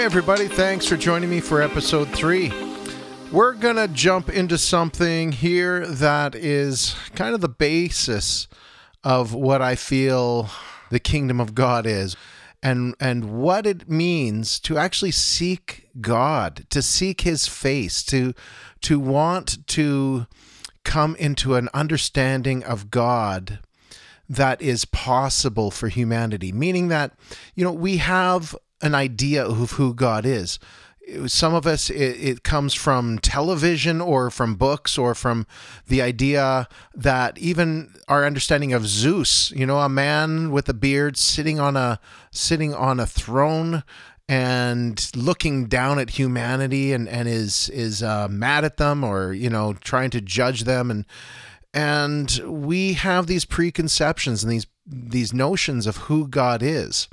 Hey, everybody, thanks for joining me for episode three. We're going to jump into something here that is kind of the basis of what I feel the kingdom of God is and and what it means to actually seek God, to seek his face, to to want to come into an understanding of God that is possible for humanity, meaning that you know we have an idea of who God is. Some of us, it, it, comes from television or from books or from the idea that even our understanding of Zeus, you know, a man with a beard sitting on a sitting on a throne and looking down at humanity and, and is is uh, mad at them or you know trying to judge them and and we have these preconceptions and these these notions of who God is.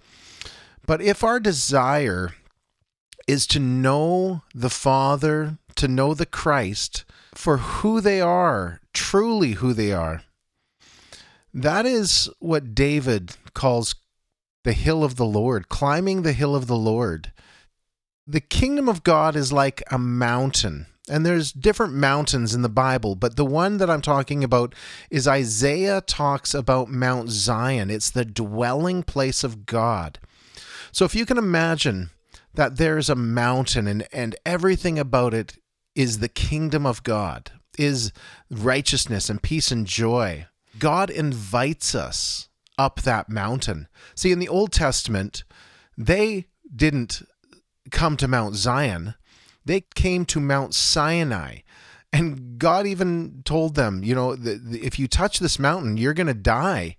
But if our desire is to know the Father, to know the Christ for who they are, truly who they are, that is what David calls the hill of the Lord, climbing the hill of the Lord. The kingdom of God is like a mountain. And there's different mountains in the Bible, but the one that I'm talking about is Isaiah talks about Mount Zion. It's the dwelling place of God. So if you can imagine that there's a mountain and, and everything about it is the kingdom of God, is righteousness and peace and joy. God invites us up that mountain. See, in the Old Testament, they didn't come to Mount Zion, they came to Mount Sinai. And God even told them, you know, if you touch this mountain, you're going to die.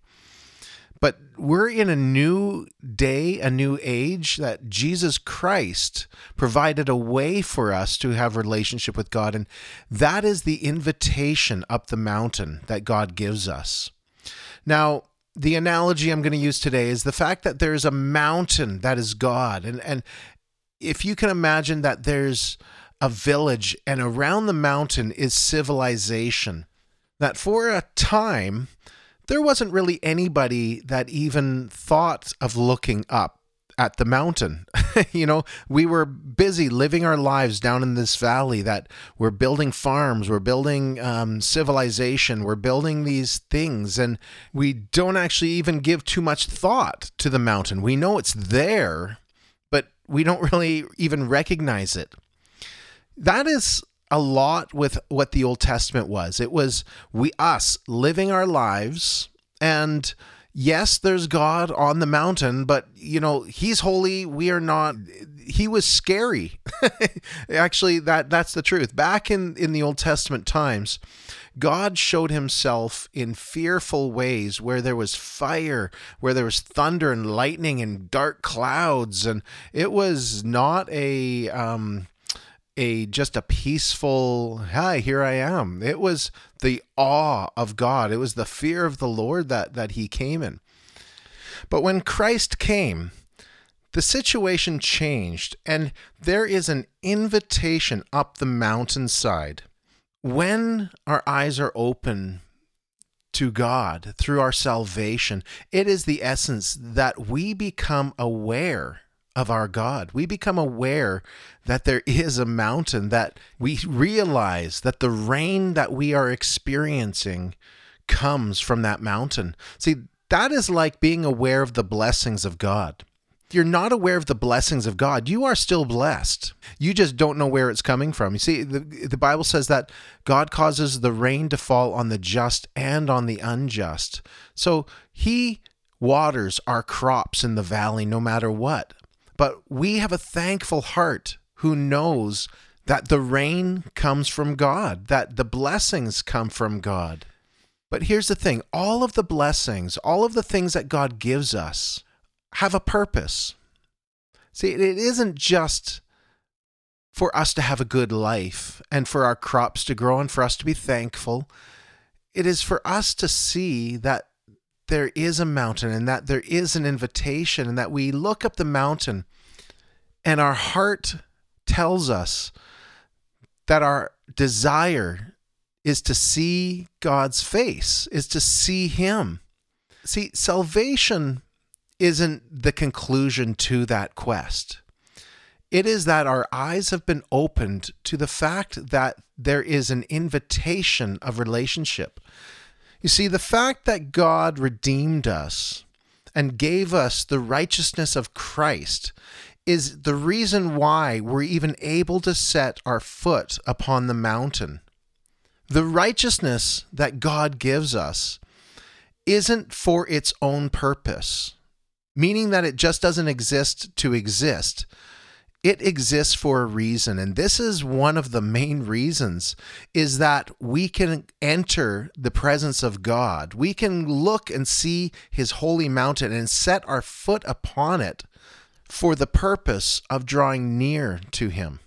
But we're in a new day, a new age that Jesus Christ provided a way for us to have relationship with God and that is the invitation up the mountain that God gives us. Now, the analogy I'm going to use today is the fact that there's a mountain that is God and and if you can imagine that there's a village and around the mountain is civilization that for a time there wasn't really anybody that even thought of looking up at the mountain. you know, we were busy living our lives down in this valley that we're building farms, we're building um, civilization, we're building these things, and we don't actually even give too much thought to the mountain. We know it's there, but we don't really even recognize it. That is a lot with what the Old Testament was. It was we us living our lives and yes, there's God on the mountain, but you know, he's holy, we are not he was scary. Actually, that that's the truth. Back in in the Old Testament times, God showed himself in fearful ways where there was fire, where there was thunder and lightning and dark clouds and it was not a um a just a peaceful hi here i am. It was the awe of god. It was the fear of the lord that that he came in. But when christ came the situation changed and there is an invitation up the mountainside. When our eyes are open to God through our salvation, it is the essence that we become aware of our God. We become aware that there is a mountain, that we realize that the rain that we are experiencing comes from that mountain. See, that is like being aware of the blessings of God. You're not aware of the blessings of God, you are still blessed. You just don't know where it's coming from. You see, the, the Bible says that God causes the rain to fall on the just and on the unjust. So he waters our crops in the valley no matter what. But we have a thankful heart who knows that the rain comes from God, that the blessings come from God. But here's the thing all of the blessings, all of the things that God gives us have a purpose. See, it isn't just for us to have a good life and for our crops to grow and for us to be thankful. It is for us to see that there is a mountain and that there is an invitation and that we look up the mountain and our heart tells us that our desire is to see God's face, is to see Him. See, salvation isn't the conclusion to that quest. It is that our eyes have been opened to the fact that there is an invitation of relationship. You see, the fact that God redeemed us and gave us the righteousness of Christ is the reason why we're even able to set our foot upon the mountain. The righteousness that God gives us isn't for its own purpose, meaning that it just doesn't exist to exist. It exists for a reason, and this is one of the main reasons is that we can enter the presence of God. We can look and see his holy mountain and set our foot upon it for the purpose of drawing near to him.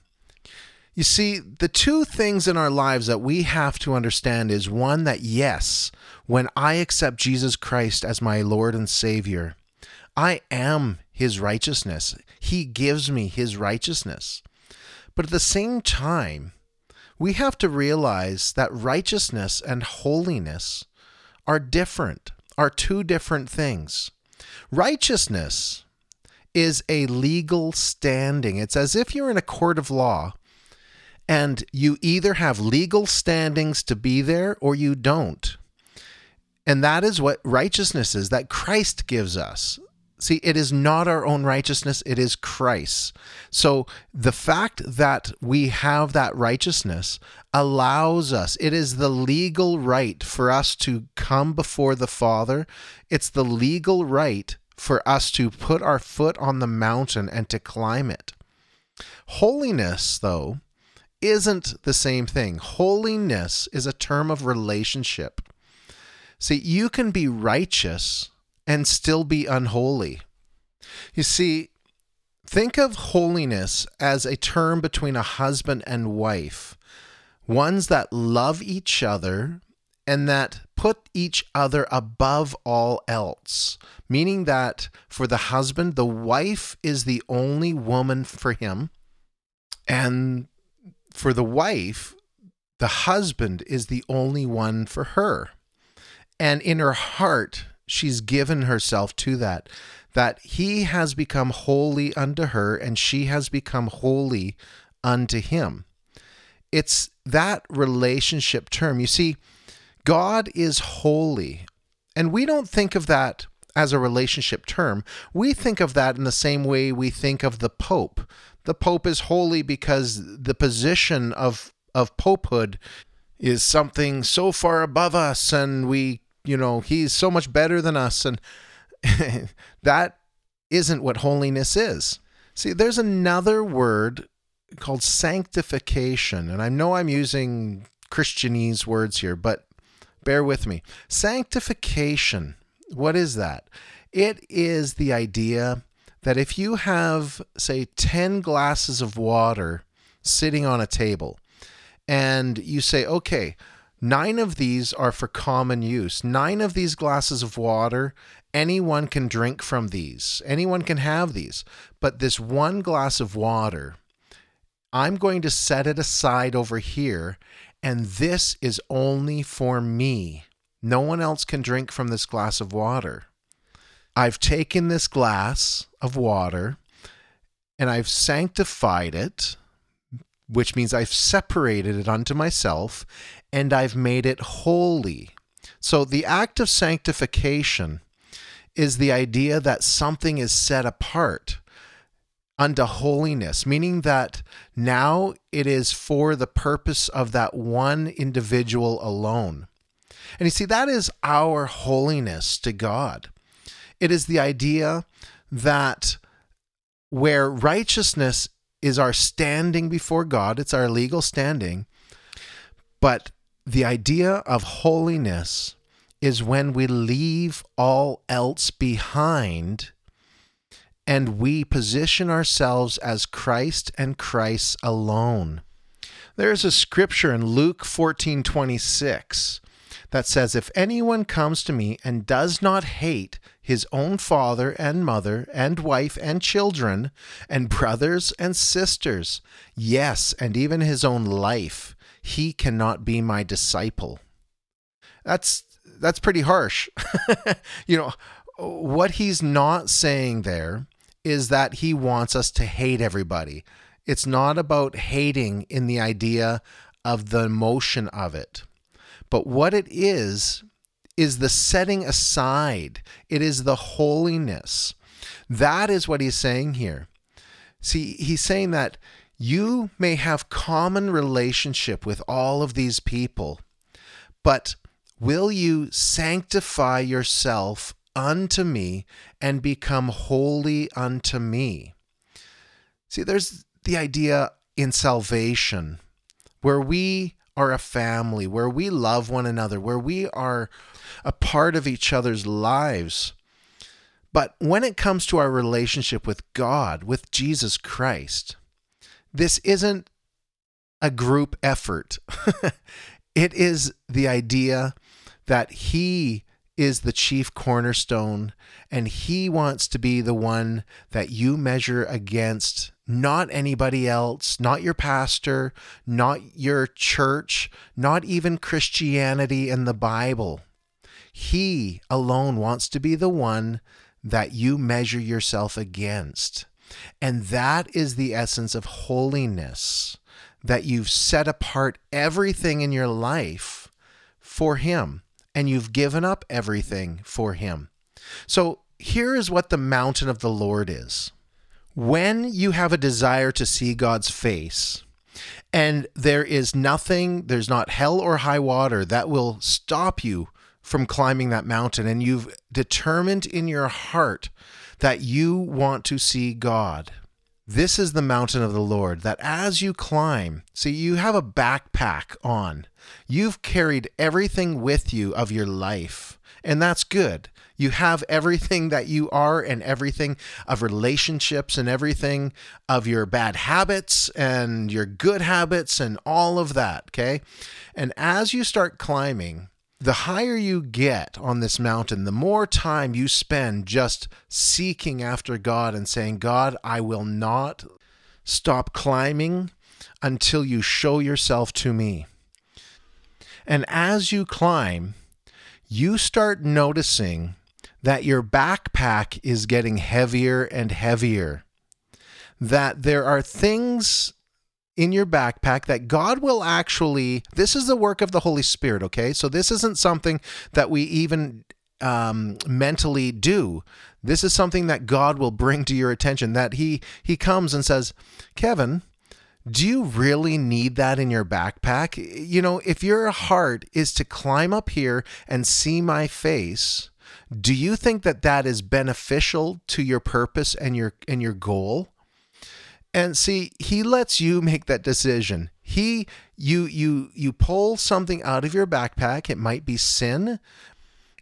You see, the two things in our lives that we have to understand is one that, yes, when I accept Jesus Christ as my Lord and Savior, I am His righteousness. He gives me His righteousness. But at the same time, we have to realize that righteousness and holiness are different, are two different things. Righteousness is a legal standing. It's as if you're in a court of law and you either have legal standings to be there or you don't. And that is what righteousness is that Christ gives us. See, it is not our own righteousness, it is Christ. So the fact that we have that righteousness allows us, it is the legal right for us to come before the Father. It's the legal right for us to put our foot on the mountain and to climb it. Holiness, though, isn't the same thing. Holiness is a term of relationship. See, you can be righteous and still be unholy. You see, think of holiness as a term between a husband and wife, ones that love each other and that put each other above all else, meaning that for the husband, the wife is the only woman for him, and for the wife, the husband is the only one for her. And in her heart, she's given herself to that, that he has become holy unto her, and she has become holy unto him. It's that relationship term. You see, God is holy, and we don't think of that as a relationship term. We think of that in the same way we think of the Pope the Pope is holy because the position of of popehood is something so far above us and we you know he's so much better than us and that isn't what holiness is. See there's another word called sanctification and i know i'm using christianese words here but bear with me. Sanctification what is that? It is the idea that if you have, say, 10 glasses of water sitting on a table, and you say, okay, nine of these are for common use, nine of these glasses of water, anyone can drink from these, anyone can have these, but this one glass of water, I'm going to set it aside over here, and this is only for me. No one else can drink from this glass of water. I've taken this glass of water and I've sanctified it, which means I've separated it unto myself and I've made it holy. So the act of sanctification is the idea that something is set apart unto holiness, meaning that now it is for the purpose of that one individual alone. And you see, that is our holiness to God. It is the idea that where righteousness is our standing before God, it's our legal standing, but the idea of holiness is when we leave all else behind and we position ourselves as Christ and Christ alone. There's a scripture in Luke 14 26 that says, If anyone comes to me and does not hate his own father and mother and wife and children and brothers and sisters, yes, and even his own life, he cannot be my disciple. That's that's pretty harsh. you know, what he's not saying there is that he wants us to hate everybody. It's not about hating in the idea of the emotion of it. But what it is, is the setting aside, it is the holiness. That is what he's saying here. See, he's saying that you may have common relationship with all of these people, but will you sanctify yourself unto me and become holy unto me? See, there's the idea in salvation where we are a family, where we love one another, where we are a part of each other's lives. But when it comes to our relationship with God, with Jesus Christ, this isn't a group effort. it is the idea that He is the chief cornerstone and He wants to be the one that you measure against not anybody else, not your pastor, not your church, not even Christianity and the Bible. He alone wants to be the one that you measure yourself against. And that is the essence of holiness that you've set apart everything in your life for Him and you've given up everything for Him. So here is what the mountain of the Lord is. When you have a desire to see God's face, and there is nothing, there's not hell or high water that will stop you from climbing that mountain, and you've determined in your heart that you want to see God. This is the mountain of the Lord, that as you climb, see, you have a backpack on. You've carried everything with you of your life, and that's good. You have everything that you are and everything of relationships and everything of your bad habits and your good habits and all of that. Okay. And as you start climbing, the higher you get on this mountain, the more time you spend just seeking after God and saying, God, I will not stop climbing until you show yourself to me. And as you climb, you start noticing that your backpack is getting heavier and heavier. That there are things in your backpack that God will actually, this is the work of the Holy Spirit, okay? So this isn't something that we even um, mentally do. This is something that God will bring to your attention. That He He comes and says, Kevin, do you really need that in your backpack? You know, if your heart is to climb up here and see my face, do you think that that is beneficial to your purpose and your and your goal? And see, he lets you make that decision. He you you you pull something out of your backpack. It might be sin,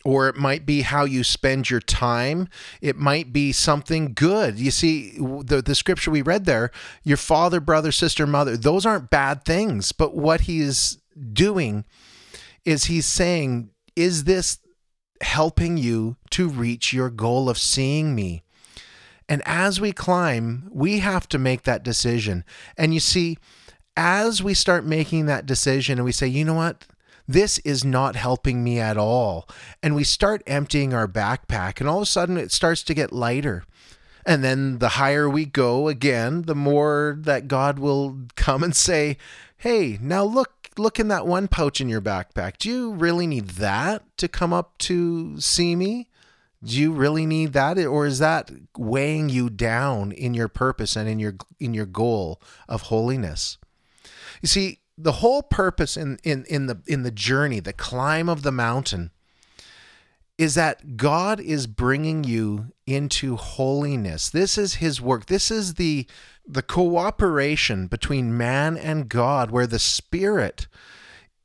or it might be how you spend your time. It might be something good. You see, the, the scripture we read there, your father, brother, sister, mother, those aren't bad things. But what he's doing is he's saying, Is this helping you to reach your goal of seeing me. And as we climb, we have to make that decision. And you see, as we start making that decision and we say, you know what? This is not helping me at all. And we start emptying our backpack, and all of a sudden it starts to get lighter. And then the higher we go again, the more that God will come and say, Hey, now look, look in that one pouch in your backpack. Do you really need that to come up to see me? Do you really need that or is that weighing you down in your purpose and in your in your goal of holiness? You see, the whole purpose in in in the in the journey, the climb of the mountain is that God is bringing you into holiness. This is his work. This is the the cooperation between man and God where the spirit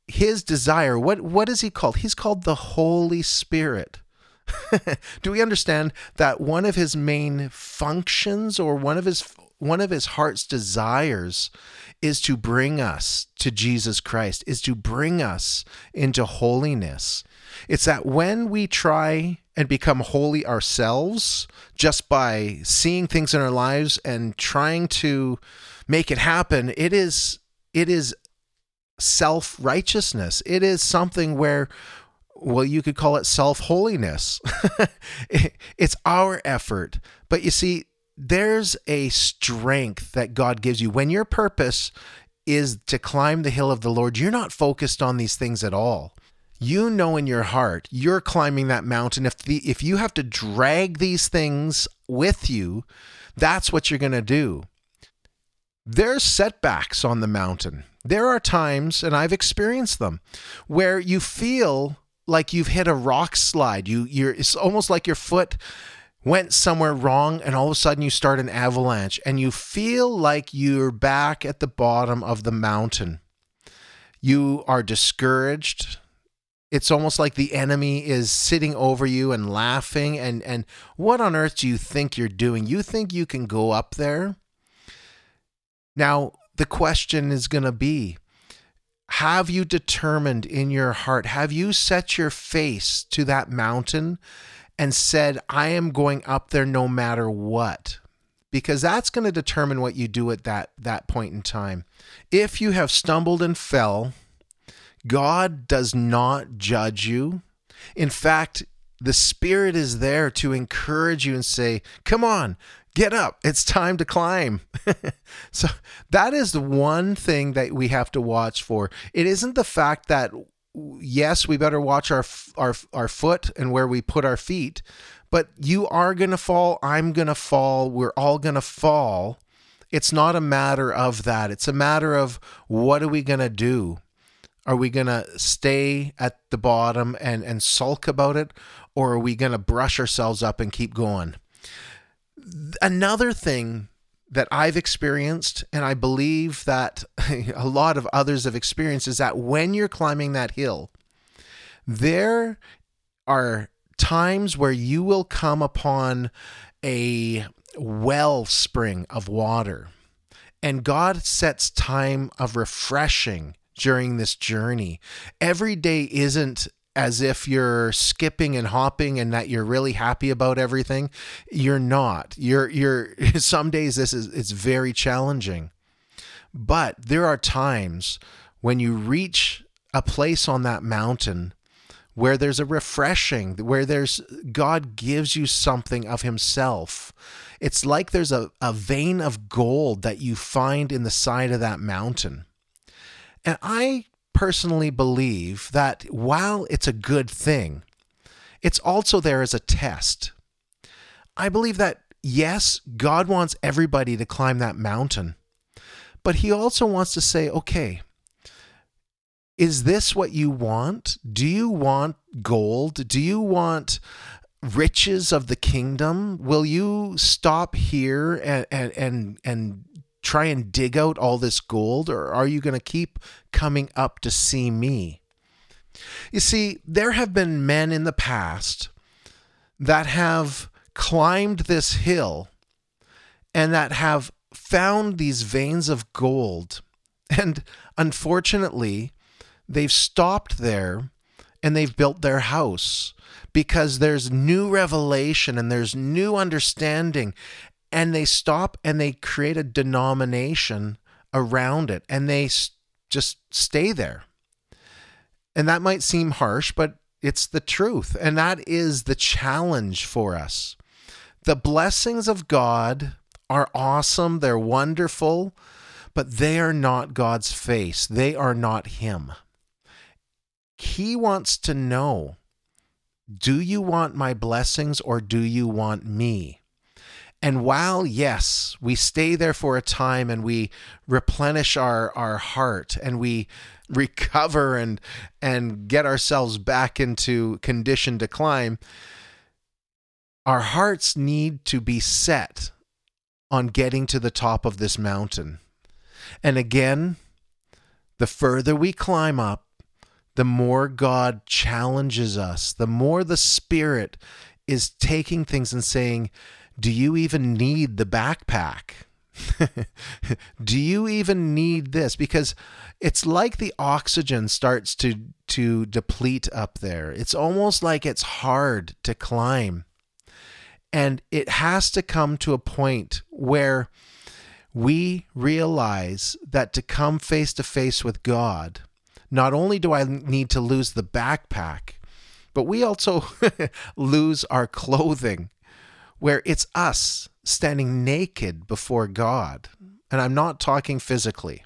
his desire what what is he called? He's called the Holy Spirit. Do we understand that one of his main functions or one of his one of his heart's desires is to bring us to Jesus Christ, is to bring us into holiness. It's that when we try and become holy ourselves just by seeing things in our lives and trying to make it happen, it is it is self-righteousness. It is something where well, you could call it self holiness. it's our effort. But you see, there's a strength that God gives you when your purpose is to climb the hill of the Lord. You're not focused on these things at all. You know in your heart you're climbing that mountain. If the if you have to drag these things with you, that's what you're going to do. There's setbacks on the mountain. There are times, and I've experienced them, where you feel like you've hit a rock slide. You you're it's almost like your foot went somewhere wrong and all of a sudden you start an avalanche and you feel like you're back at the bottom of the mountain. You are discouraged. It's almost like the enemy is sitting over you and laughing and and what on earth do you think you're doing? You think you can go up there? Now, the question is going to be have you determined in your heart, have you set your face to that mountain and said, I am going up there no matter what? Because that's going to determine what you do at that, that point in time. If you have stumbled and fell, God does not judge you. In fact, the Spirit is there to encourage you and say, Come on, get up. It's time to climb. so that is the one thing that we have to watch for. It isn't the fact that yes, we better watch our our our foot and where we put our feet, but you are going to fall, I'm going to fall, we're all going to fall. It's not a matter of that. It's a matter of what are we going to do? Are we going to stay at the bottom and and sulk about it or are we going to brush ourselves up and keep going? Another thing that I've experienced, and I believe that a lot of others have experienced, is that when you're climbing that hill, there are times where you will come upon a wellspring of water. And God sets time of refreshing during this journey. Every day isn't as if you're skipping and hopping and that you're really happy about everything. You're not. You're you're some days this is it's very challenging. But there are times when you reach a place on that mountain where there's a refreshing, where there's God gives you something of Himself. It's like there's a, a vein of gold that you find in the side of that mountain. And I personally believe that while it's a good thing, it's also there as a test. I believe that, yes, God wants everybody to climb that mountain, but He also wants to say, okay, is this what you want? Do you want gold? Do you want riches of the kingdom? Will you stop here and and and, and try and dig out all this gold, or are you going to keep coming up to see me? You see, there have been men in the past that have climbed this hill and that have found these veins of gold. And unfortunately, they've stopped there and they've built their house because there's new revelation and there's new understanding and they stop and they create a denomination around it and they just stay there. And that might seem harsh, but it's the truth. And that is the challenge for us. The blessings of God are awesome, they're wonderful, but they are not God's face. They are not Him. He wants to know do you want my blessings or do you want me? And while, yes, we stay there for a time and we replenish our, our heart and we recover and and get ourselves back into condition to climb, our hearts need to be set on getting to the top of this mountain. And again, the further we climb up, the more God challenges us, the more the Spirit is taking things and saying, do you even need the backpack? do you even need this? Because it's like the oxygen starts to to deplete up there. It's almost like it's hard to climb. And it has to come to a point where we realize that to come face to face with God not only do I need to lose the backpack but we also lose our clothing where it's us standing naked before God. And I'm not talking physically.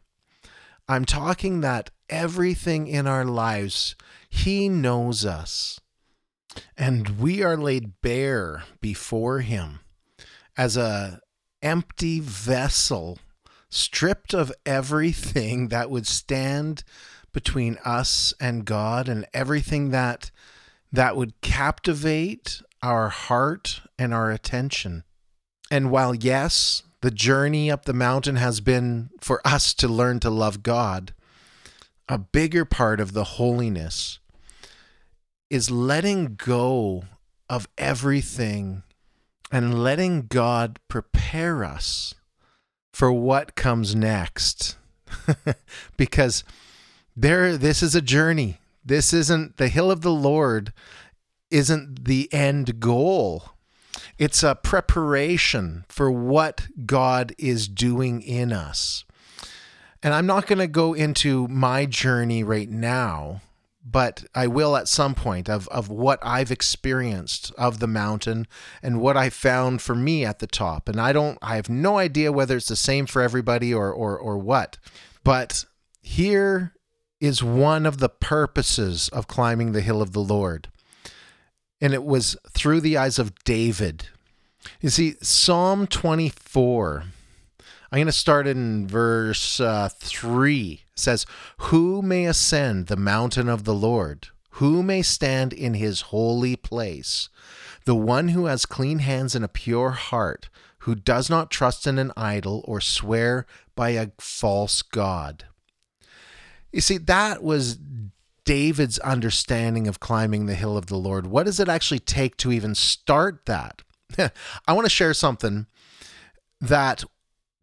I'm talking that everything in our lives, He knows us. And we are laid bare before Him as a empty vessel, stripped of everything that would stand between us and God and everything that that would captivate our heart and our attention. And while yes, the journey up the mountain has been for us to learn to love God, a bigger part of the holiness is letting go of everything and letting God prepare us for what comes next. because there this is a journey. This isn't the hill of the Lord isn't the end goal. It's a preparation for what God is doing in us. And I'm not going to go into my journey right now, but I will at some point of, of what I've experienced of the mountain and what I found for me at the top. And I don't I have no idea whether it's the same for everybody or or or what. But here is one of the purposes of climbing the hill of the Lord. And it was through the eyes of David. You see, Psalm 24, I'm going to start in verse uh, 3 says, Who may ascend the mountain of the Lord? Who may stand in his holy place? The one who has clean hands and a pure heart, who does not trust in an idol or swear by a false God. You see, that was David's understanding of climbing the hill of the Lord. What does it actually take to even start that? I want to share something that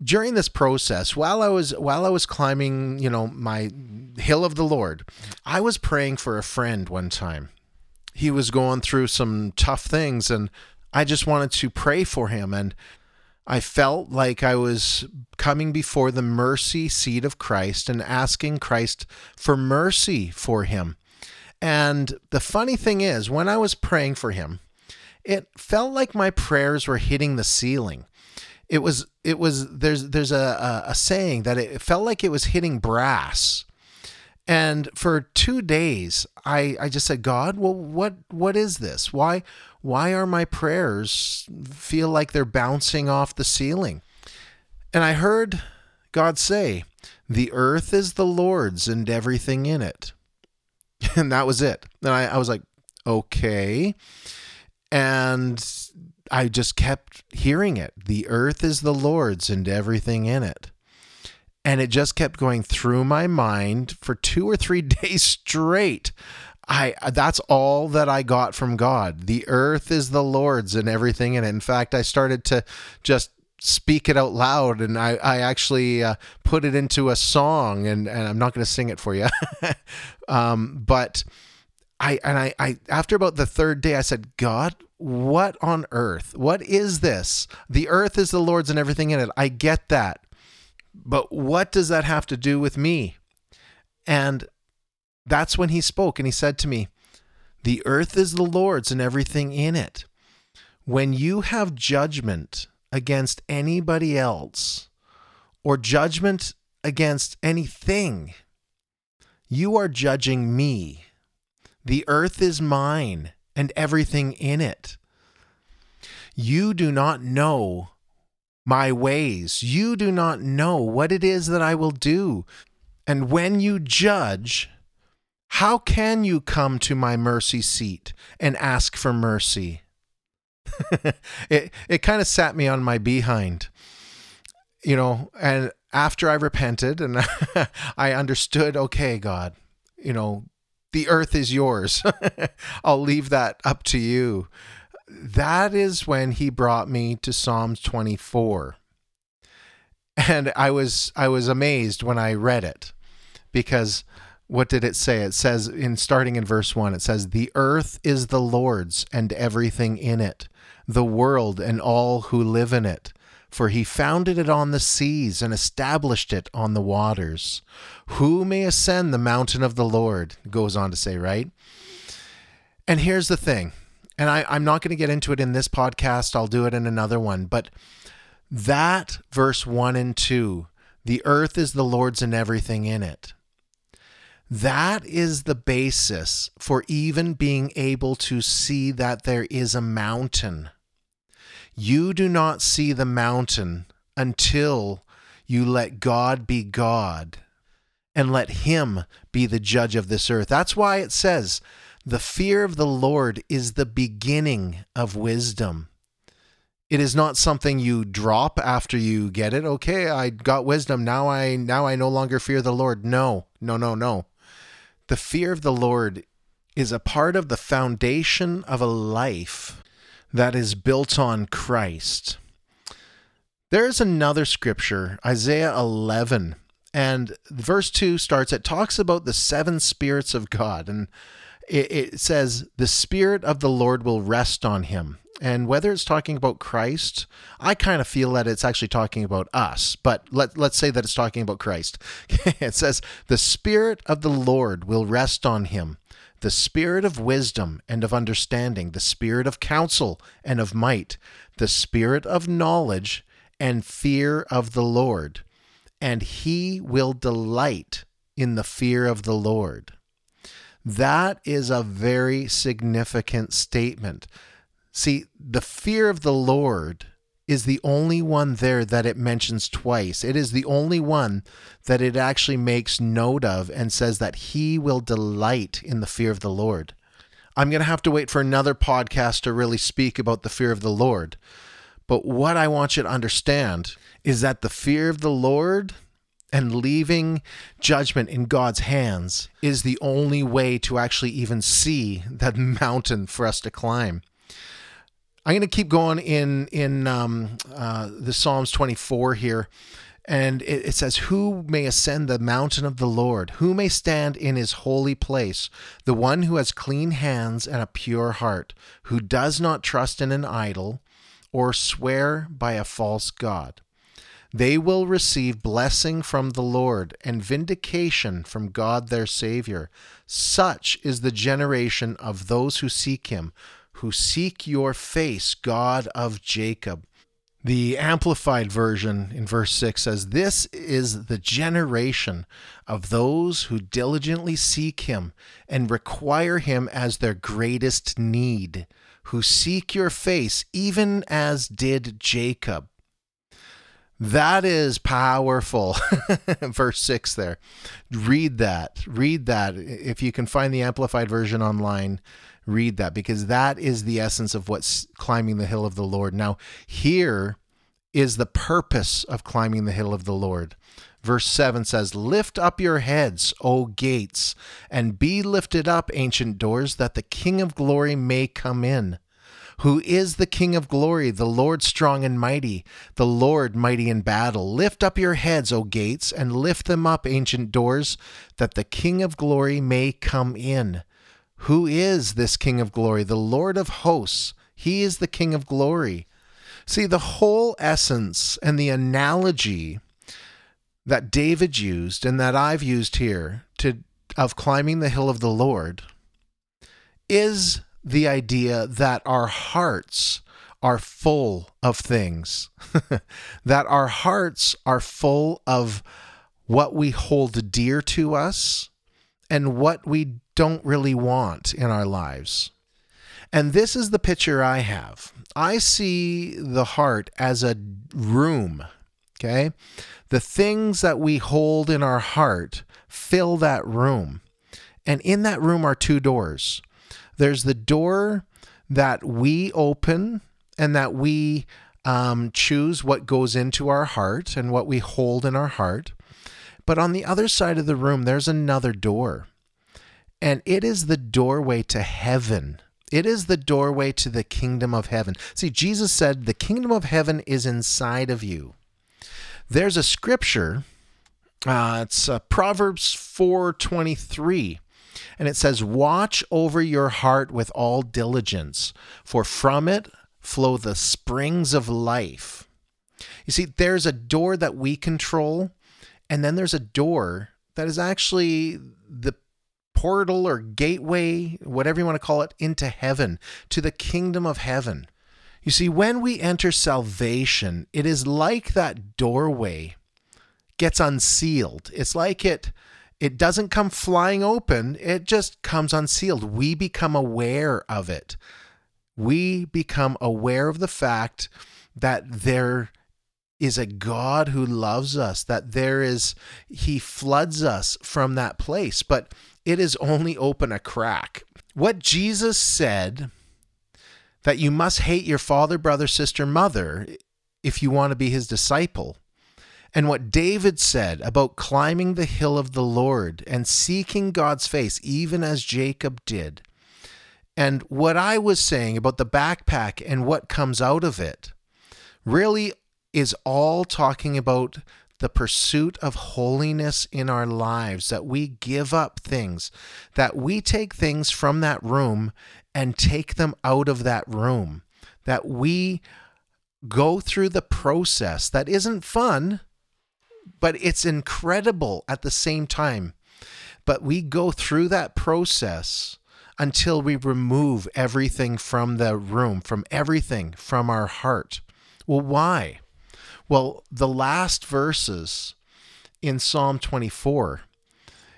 during this process while I was while I was climbing, you know, my hill of the Lord, I was praying for a friend one time. He was going through some tough things and I just wanted to pray for him and I felt like I was coming before the mercy seat of Christ and asking Christ for mercy for him. And the funny thing is, when I was praying for him, it felt like my prayers were hitting the ceiling. It was it was there's there's a, a, saying that it felt like it was hitting brass. And for two days, I, I just said, God, well, what what is this? Why why are my prayers feel like they're bouncing off the ceiling? And I heard God say, The earth is the Lord's and everything in it. And that was it. And I, I was like, okay. And I just kept hearing it. The earth is the Lord's and everything in it. And it just kept going through my mind for two or three days straight. I that's all that I got from God. The earth is the Lord's and everything in it. In fact, I started to just speak it out loud and I, I actually uh, put it into a song and, and I'm not going to sing it for you. um, but I and I, I after about the third day I said, God, what on earth? What is this? The earth is the Lord's and everything in it. I get that. But what does that have to do with me? And that's when he spoke and he said to me, The earth is the Lord's and everything in it. When you have judgment against anybody else or judgment against anything, you are judging me the earth is mine and everything in it. You do not know my ways. You do not know what it is that I will do. And when you judge, how can you come to my mercy seat and ask for mercy? it it kind of sat me on my behind. You know, and after I repented and I understood, okay, God, you know, the earth is yours. I'll leave that up to you. That is when he brought me to Psalms 24. And I was I was amazed when I read it because what did it say? It says in starting in verse 1 it says the earth is the Lord's and everything in it, the world and all who live in it for he founded it on the seas and established it on the waters. Who may ascend the mountain of the Lord? Goes on to say, right? And here's the thing, and I, I'm not going to get into it in this podcast, I'll do it in another one, but That verse 1 and 2 the earth is the Lord's and everything in it. That is the basis for even being able to see that there is a mountain. You do not see the mountain until you let God be God and let Him be the judge of this earth. That's why it says, the fear of the Lord is the beginning of wisdom. It is not something you drop after you get it. Okay, I got wisdom. Now I now I no longer fear the Lord. No. No, no, no. The fear of the Lord is a part of the foundation of a life that is built on Christ. There is another scripture, Isaiah 11, and verse 2 starts, it talks about the seven spirits of God. And it, it says, The Spirit of the Lord will rest on him and whether it's talking about Christ, I kind of feel that it's actually talking about us, but let, let's say that it's talking about Christ. it says, The Spirit of the Lord will rest on him, the Spirit of wisdom and of understanding, the Spirit of counsel and of might, the Spirit of knowledge and fear of the Lord. And he will delight in the fear of the Lord. That is a very significant statement See, the fear of the Lord is the only one there that it mentions twice. It is the only one that it actually makes note of and says that he will delight in the fear of the Lord. I'm going to have to wait for another podcast to really speak about the fear of the Lord. But what I want you to understand is that the fear of the Lord and leaving judgment in God's hands is the only way to actually even see that mountain for us to climb. I'm going to keep going in in um, uh, the Psalms 24 here, and it, it says, "Who may ascend the mountain of the Lord? Who may stand in His holy place? The one who has clean hands and a pure heart, who does not trust in an idol, or swear by a false god." They will receive blessing from the Lord and vindication from God their Savior. Such is the generation of those who seek Him, who seek your face, God of Jacob. The Amplified Version in verse 6 says, This is the generation of those who diligently seek him and require him as their greatest need, who seek your face, even as did Jacob. That is powerful. Verse 6 there. Read that. Read that. If you can find the Amplified Version online, read that because that is the essence of what's climbing the hill of the Lord. Now, here is the purpose of climbing the hill of the Lord. Verse 7 says, Lift up your heads, O gates, and be lifted up, ancient doors, that the King of glory may come in. Who is the King of glory, the Lord strong and mighty, the Lord mighty in battle? Lift up your heads, O gates, and lift them up, ancient doors, that the King of glory may come in. Who is this King of glory? The Lord of hosts. He is the King of glory. See, the whole essence and the analogy that David used and that I've used here to of climbing the hill of the Lord is the idea that our hearts are full of things, that our hearts are full of what we hold dear to us and what we don't really want in our lives. And this is the picture I have. I see the heart as a room, okay? The things that we hold in our heart fill that room. And in that room are two doors. There's the door that we open and that we um, choose what goes into our heart and what we hold in our heart. But on the other side of the room, there's another door and it is the doorway to heaven. It is the doorway to the kingdom of heaven. See, Jesus said, The kingdom of heaven is inside of you. There's a scripture, uh, it's uh, Proverbs 4:23, and it says, Watch over your heart with all diligence, for from it flow the springs of life. You see, there's a door that we control, and then there's a door that is actually the portal or gateway, whatever you want to call it, into heaven, to the kingdom of heaven. You see, when we enter salvation, it is like that doorway gets unsealed. It's like it it doesn't come flying open, it just comes unsealed. We become aware of it. We become aware of the fact that there is a God who loves us, that there is, He floods us from that place, but it is only open a crack. What Jesus said that you must hate your father, brother, sister, mother if you want to be His disciple and what David said about climbing the hill of the Lord and seeking God's face, even as Jacob did. And what I was saying about the backpack and what comes out of it really is all talking about the pursuit of holiness in our lives, that we give up things, that we take things from that room and take them out of that room, that we go through the process that isn't fun but it's incredible at the same time. But we go through that process until we remove everything from the room, from everything from our heart. Well, why? Well, the last verses in Psalm 24,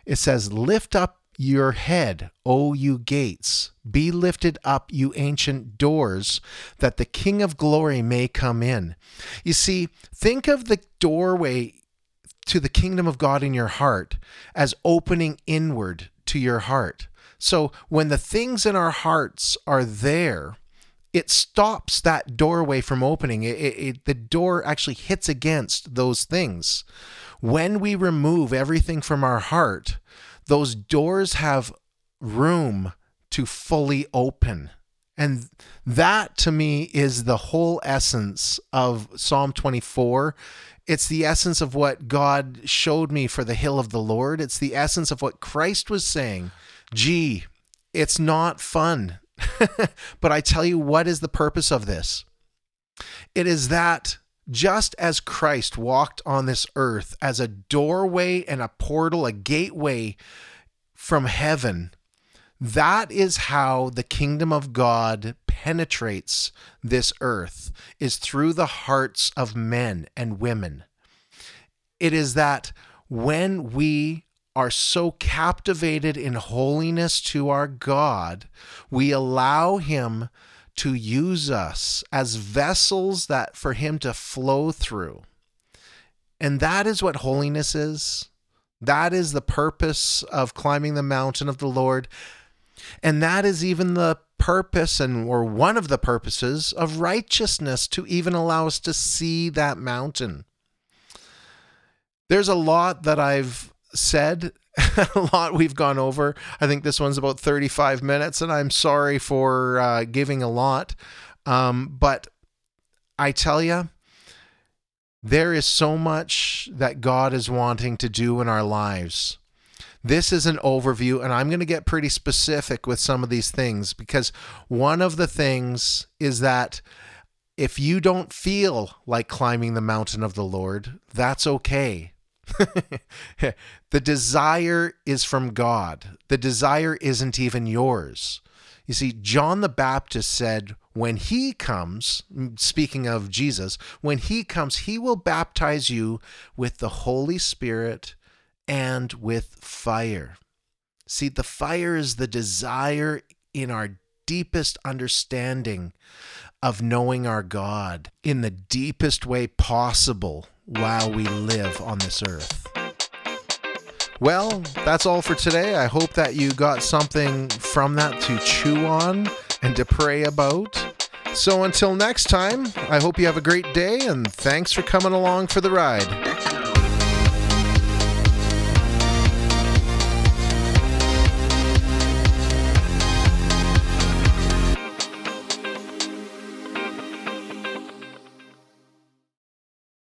it says, Lift up your head, O you gates. Be lifted up, you ancient doors, that the King of glory may come in. You see, think of the doorway to the kingdom of God in your heart as opening inward to your heart. So when the things in our hearts are there, it stops that doorway from opening. It, it, it, the door actually hits against those things. When we remove everything from our heart, those doors have room to fully open. And that to me is the whole essence of Psalm 24 it's the essence of what God showed me for the hill of the Lord. It's the essence of what Christ was saying. Gee, it's not fun. but I tell you, what is the purpose of this? It is that just as Christ walked on this earth as a doorway and a portal, a gateway from heaven, that is how the kingdom of God penetrates this earth is through the hearts of men and women. It is that when we are so captivated in holiness to our God, we allow Him to use us as vessels that for Him to flow through. And that is what holiness is. That is the purpose of climbing the mountain of the Lord. And that is even the purpose and or one of the purposes of righteousness to even allow us to see that mountain. There's a lot that I've said, a lot we've gone over. I think this one's about 35 minutes, and I'm sorry for uh, giving a lot. Um, but I tell you, there is so much that God is wanting to do in our lives. This is an overview, and I'm going to get pretty specific with some of these things because one of the things is that if you don't feel like climbing the mountain of the Lord, that's okay. the desire is from God. The desire isn't even yours. You see, John the Baptist said, when he comes, speaking of Jesus, when he comes, he will baptize you with the Holy Spirit and with fire. See, the fire is the desire in our deepest understanding of knowing our God in the deepest way possible while we live on this earth. Well, that's all for today. I hope that you got something from that to chew on and to pray about. So until next time, I hope you have a great day and thanks for coming along for the ride.